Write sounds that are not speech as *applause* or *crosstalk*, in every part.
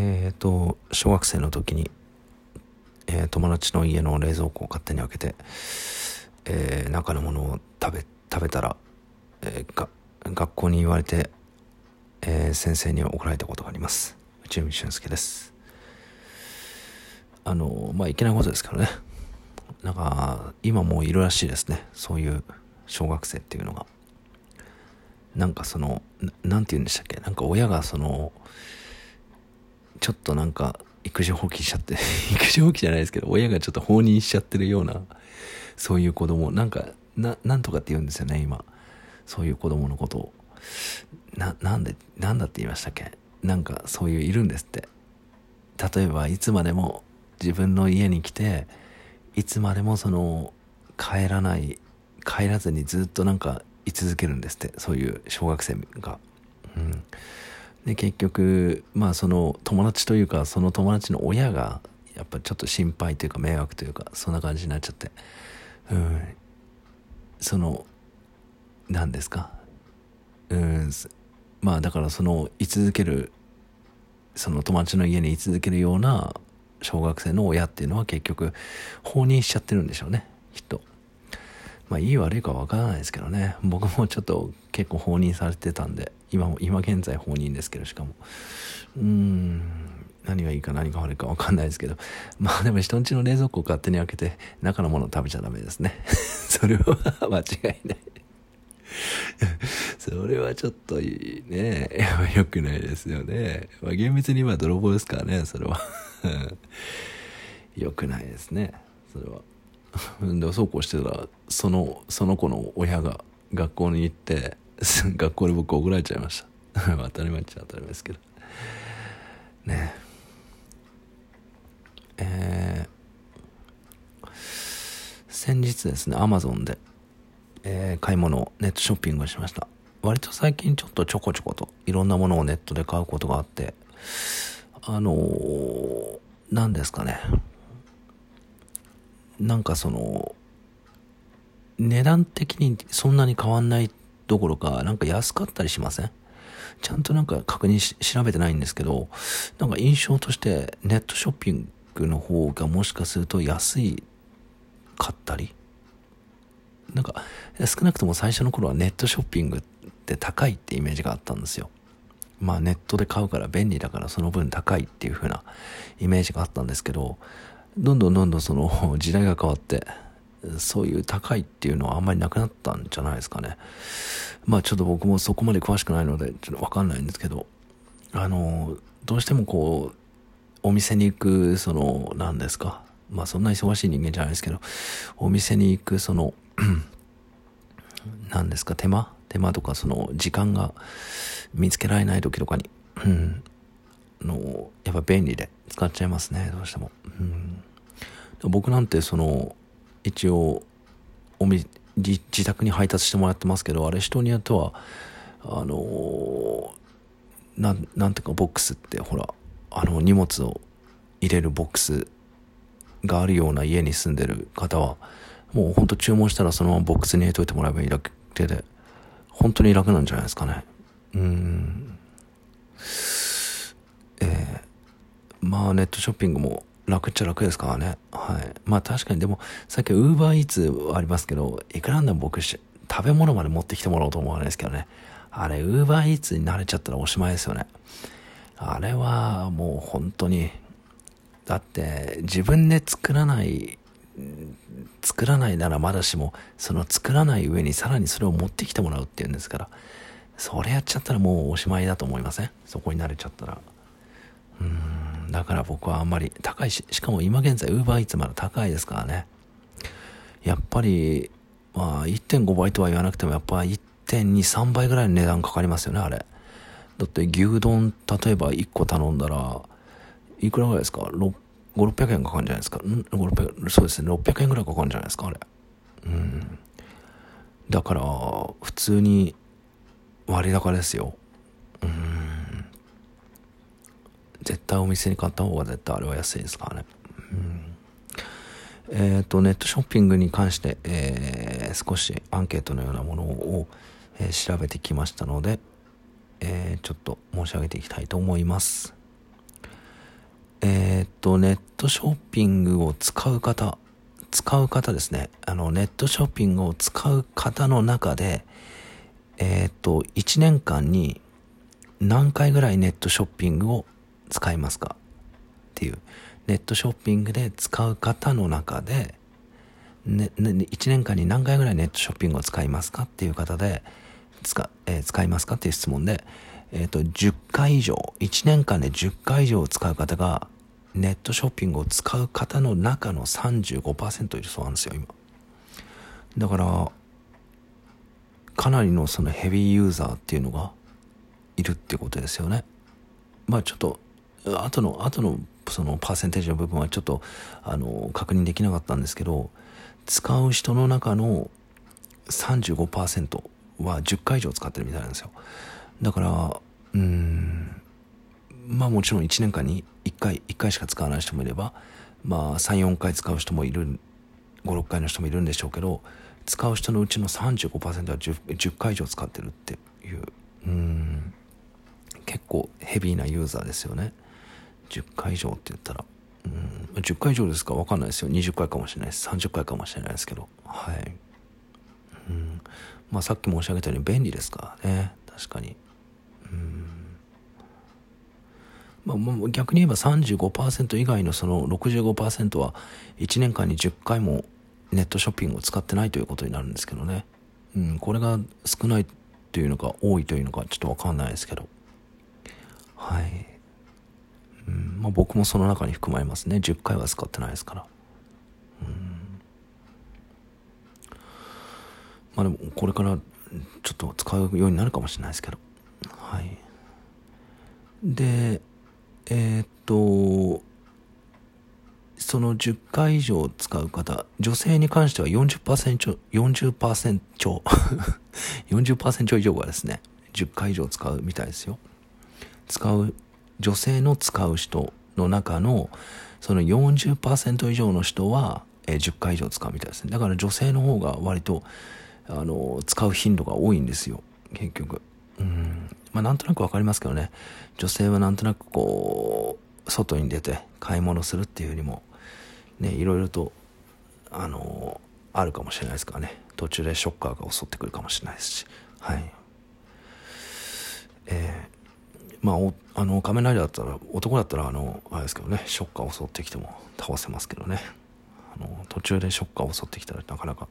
えっ、と小学生の時に、えー友達の家の冷蔵庫を勝手に開けて、えー中のものを食べ食べたら、えが学校に言われて、え先生に怒られたことがあります。内海俊介です。あのまあいけないことですけどね。なんか今もういるらしいですね。そういう小学生っていうのが。なんかそのななんて言うんでしたっけ？なんか親がそのちょっとなんか育児放棄しちゃって *laughs* 育児放棄じゃないですけど親がちょっと放任しちゃってるようなそういう子供なんかななんとかって言うんですよね今。そういう子供のことを。ななんでなんだって言いましたっけ？なんかそういういるんですって。例えばいつまでも自分の家に来ていつまでもその帰らない帰らずにずっとなんか居続けるんですって。そういう小学生が。うん、で結局まあその友達というかその友達の親がやっぱちょっと心配というか迷惑というかそんな感じになっちゃって、うん、その何ですか？うん。まあだからその居続けるその友達の家に居続けるような小学生の親っていうのは結局放任しちゃってるんでしょうねきっと。まあいい悪いかわからないですけどね僕もちょっと結構放任されてたんで今も今現在放任ですけどしかもうーん何がいいか何が悪いかわかんないですけど *laughs* まあでも人んちの冷蔵庫を勝手に開けて中のものを食べちゃダメですね *laughs* それは間違いない *laughs* それはちょっといいね。良くないですよね。まあ、厳密に今泥棒ですからね、それは。良くないですね、それは。でそうこうしてたら、その、その子の親が学校に行って、*laughs* 学校で僕怒られちゃいました。*laughs* 当たり前っちゃ当たり前ですけど。ねえー先日ですね、アマゾンで、えー買い物ネットショッピングをしました割と最近ちょっとちょこちょこといろんなものをネットで買うことがあってあのー何ですかねなんかその値段的にそんなに変わんないどころかなんか安かったりしません？ちゃんとなんか確認し調べてないんですけどなんか印象としてネットショッピングの方がもしかすると安いかったり？なんか少なくとも最初の頃はネットショッピングって高いってイメージがあったんですよ。まあネットで買うから便利だからその分高いっていう風なイメージがあったんですけど、どんどんどんどんその *laughs* 時代が変わって、そういう高いっていうのはあんまりなくなったんじゃないですかね。まあちょっと僕もそこまで詳しくないのでちょっとわかんないんですけど、あの、どうしてもこう、お店に行く、その、何ですか。まあそんな忙しい人間じゃないですけど、お店に行く、その、*clears throat* 何ですか、手間手間とかその時間が見つけられない時とかに、うん、の、やっぱ便利で使っちゃいますね、どうしても。うん、僕なんてその、一応、おみ、自宅に配達してもらってますけど、あれ人によっては、あのなん、なんていうかボックスってほら、あの荷物を入れるボックスがあるような家に住んでる方は、もうほんと注文したらそのままボックスに入れといてもらえばいいだけで、本当に楽なんじゃないですかね。うーん。えー、まあネットショッピングも楽っちゃ楽ですからね。はい。まあ確かにでも、さっきウーバーイーツありますけど、いくらなんでも僕、食べ物まで持ってきてもらおうと思わないですけどね。あれ、ウーバーイーツに慣れちゃったらおしまいですよね。あれはもう本当に、だって自分で作らない、作らないならまだしも、その作らない上にさらにそれを持ってきてもらうっていうんですから、それやっちゃったらもうおしまいだと思いません？そこに慣れちゃったら。うーん、だから僕はあんまり高いし、しかも今現在ウーバーイーツまだ高いですからね。やっぱり、まあ1.5倍とは言わなくてもやっぱ1.2、3倍ぐらいの値段かかりますよね、あれ。だって牛丼、例えば1個頼んだら、いくらぐらいですか ?6、5、600円かかるんじゃないですか？ん ?5、600そうですね。600円ぐらいかかるんじゃないですか？あれ。うん。だから、普通に割高ですよ。うん。絶対お店に買った方が絶対あれは安いですからね。うん。えっ、と、ネットショッピングに関して、えー少しアンケートのようなものを、えー調べてきましたので、えちょっと申し上げていきたいと思います。え、っと、ネットショッピングを使う方、使う方ですね。あの、ネットショッピングを使う方の中で、え、っと、1年間に何回ぐらいネットショッピングを使いますか？っていう。ネットショッピングで使う方の中で、ね、ね、1年間に何回ぐらいネットショッピングを使いますか？っていう方で、使、えー、使いますか？っていう質問で、えっ、ー、と、10回以上、1年間で10回以上使う方が、ネットショッピングを使う方の中の35%いるそうなんですよ、今。だから、かなりのそのヘビーユーザーっていうのがいるってことですよね。まあちょっと、後の、後のそのパーセンテージの部分はちょっと、あの、確認できなかったんですけど、使う人の中の35%は10回以上使ってるみたいなんですよ。だから、うん、まあもちろん1年間に1回、1回しか使わない人もいれば、まあ3、4回使う人もいる、5、6回の人もいるんでしょうけど、使う人のうちの35%は 10, 10回以上使ってるっていう、うん、結構ヘビーなユーザーですよね。10回以上って言ったら、うん、10回以上ですか？分かんないですよ。20回かもしれないです。30回かもしれないですけど、はい。うん、まあさっき申し上げたように便利ですからね。確かに。うんまあ、逆に言えば35%以外のその65%は1年間に10回もネットショッピングを使ってないということになるんですけどね。うん、これが少ないというのか多いというのかちょっとわかんないですけど。はい。まあ僕もその中に含まれますね。10回は使ってないですから。うん。まあでもこれからちょっと使うようになるかもしれないですけど。はい。で、えー、っと、その10回以上使う方、女性に関しては40%、40%、40%以上がですね、10回以上使うみたいですよ。使う、女性の使う人の中の、その40%以上の人は、えー、10回以上使うみたいですね。だから女性の方が割と、あの、使う頻度が多いんですよ、結局。うん。まあなんとなくわかりますけどね。女性はなんとなくこう、外に出て買い物するっていうよりも、ね、いろいろと、あのあるかもしれないですからね。途中でショッカーが襲ってくるかもしれないですし。はい。えー、まあ、あの、仮面ライダーだったら、男だったら、あの、あれですけどね、ショッカー襲ってきても倒せますけどね。あの、途中でショッカー襲ってきたらなかなか、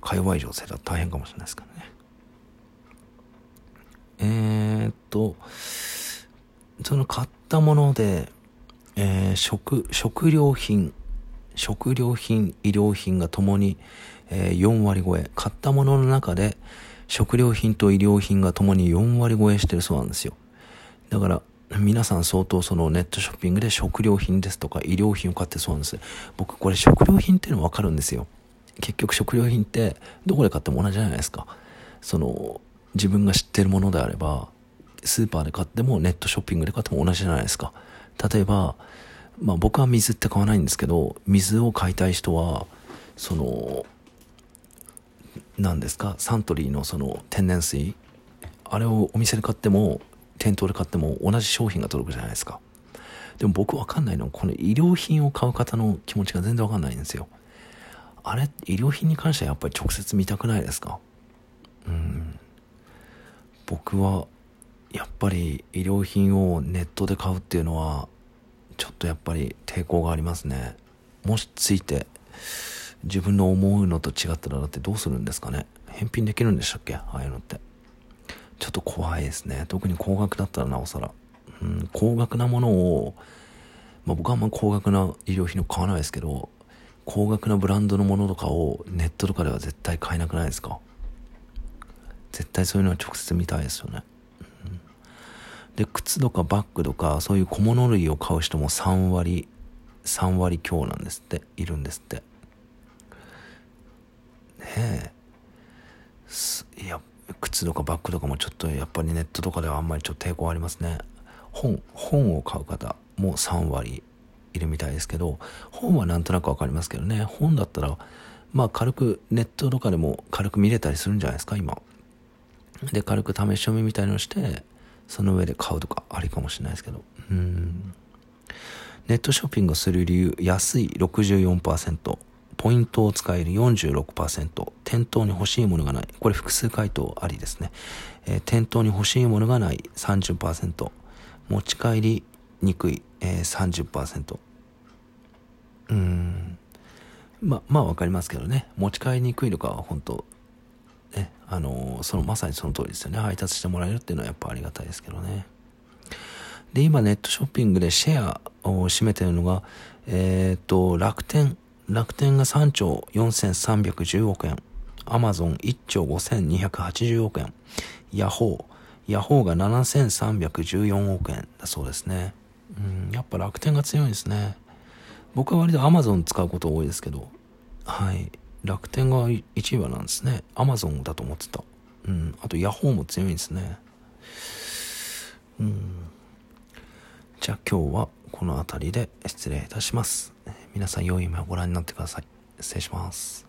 か弱い女性だと大変かもしれないですからね。えー、っと、その買ったもので、えー、食、食料品、食料品、医療品がともに、えー、4割超え。買ったものの中で、食料品と医療品がともに4割超えしてるそうなんですよ。だから、皆さん相当そのネットショッピングで食料品ですとか医療品を買ってそうなんです。僕これ食料品っていうのわかるんですよ。結局食料品ってどこで買っても同じじゃないですか。その、自分が知ってるものであれば、スーパーで買ってもネットショッピングで買っても同じじゃないですか。例えば、まあ僕は水って買わないんですけど、水を買いたい人は、その、何ですか、サントリーのその天然水、あれをお店で買っても、店頭で買っても同じ商品が届くじゃないですか。でも僕わかんないのは、この医療品を買う方の気持ちが全然わかんないんですよ。あれ、医療品に関してはやっぱり直接見たくないですか？うん。僕はやっぱり医療品をネットで買うっていうのはちょっとやっぱり抵抗がありますねもしついて自分の思うのと違ったらだってどうするんですかね？返品できるんでしたっけ？ああいうのって。ちょっと怖いですね。特に高額だったらなおさら、うん、高額なものを、まあ、僕はあんま高額な医療品を買わないですけど高額なブランドのものとかをネットとかでは絶対買えなくないですか？絶対そういうのは直接見たいですよね。うん、で、靴とかバッグとか、そういう小物類を買う人も3割、3割強なんですって、いるんですって。ね。いや、靴とかバッグとかもちょっとやっぱりネットとかではあんまりちょっと抵抗ありますね。本、本を買う方も3割いるみたいですけど、本はなんとなくわかりますけどね、本だったら、まあ軽くネットとかでも軽く見れたりするんじゃないですか、今。で、軽く試し読みみたいのをして、その上で買うとかありかもしれないですけど。うん。ネットショッピングをする理由、安い64%、ポイントを使える46%、店頭に欲しいものがない。これ複数回答ありですね。えー、店頭に欲しいものがない30%、持ち帰りにくい、えー、30%。うーん。ま、まあわかりますけどね。持ち帰りにくいのかは本当ね、あのー、そのまさにその通りですよね。配達してもらえるっていうのはやっぱありがたいですけどね。で、今ネットショッピングでシェアを占めてるのが、えっ、ー、と、楽天。楽天が3兆4310億円。アマゾン1兆5280億円。ヤホー。ヤホーが7314億円だそうですね。うん、やっぱ楽天が強いですね。僕は割とアマゾン使うこと多いですけど、はい。楽天が1位はなんですね。アマゾンだと思ってた。うん。あとヤホーも強いんですね。うん。じゃあ今日はこの辺りで失礼いたします。皆さん良い夢をご覧になってください。失礼します。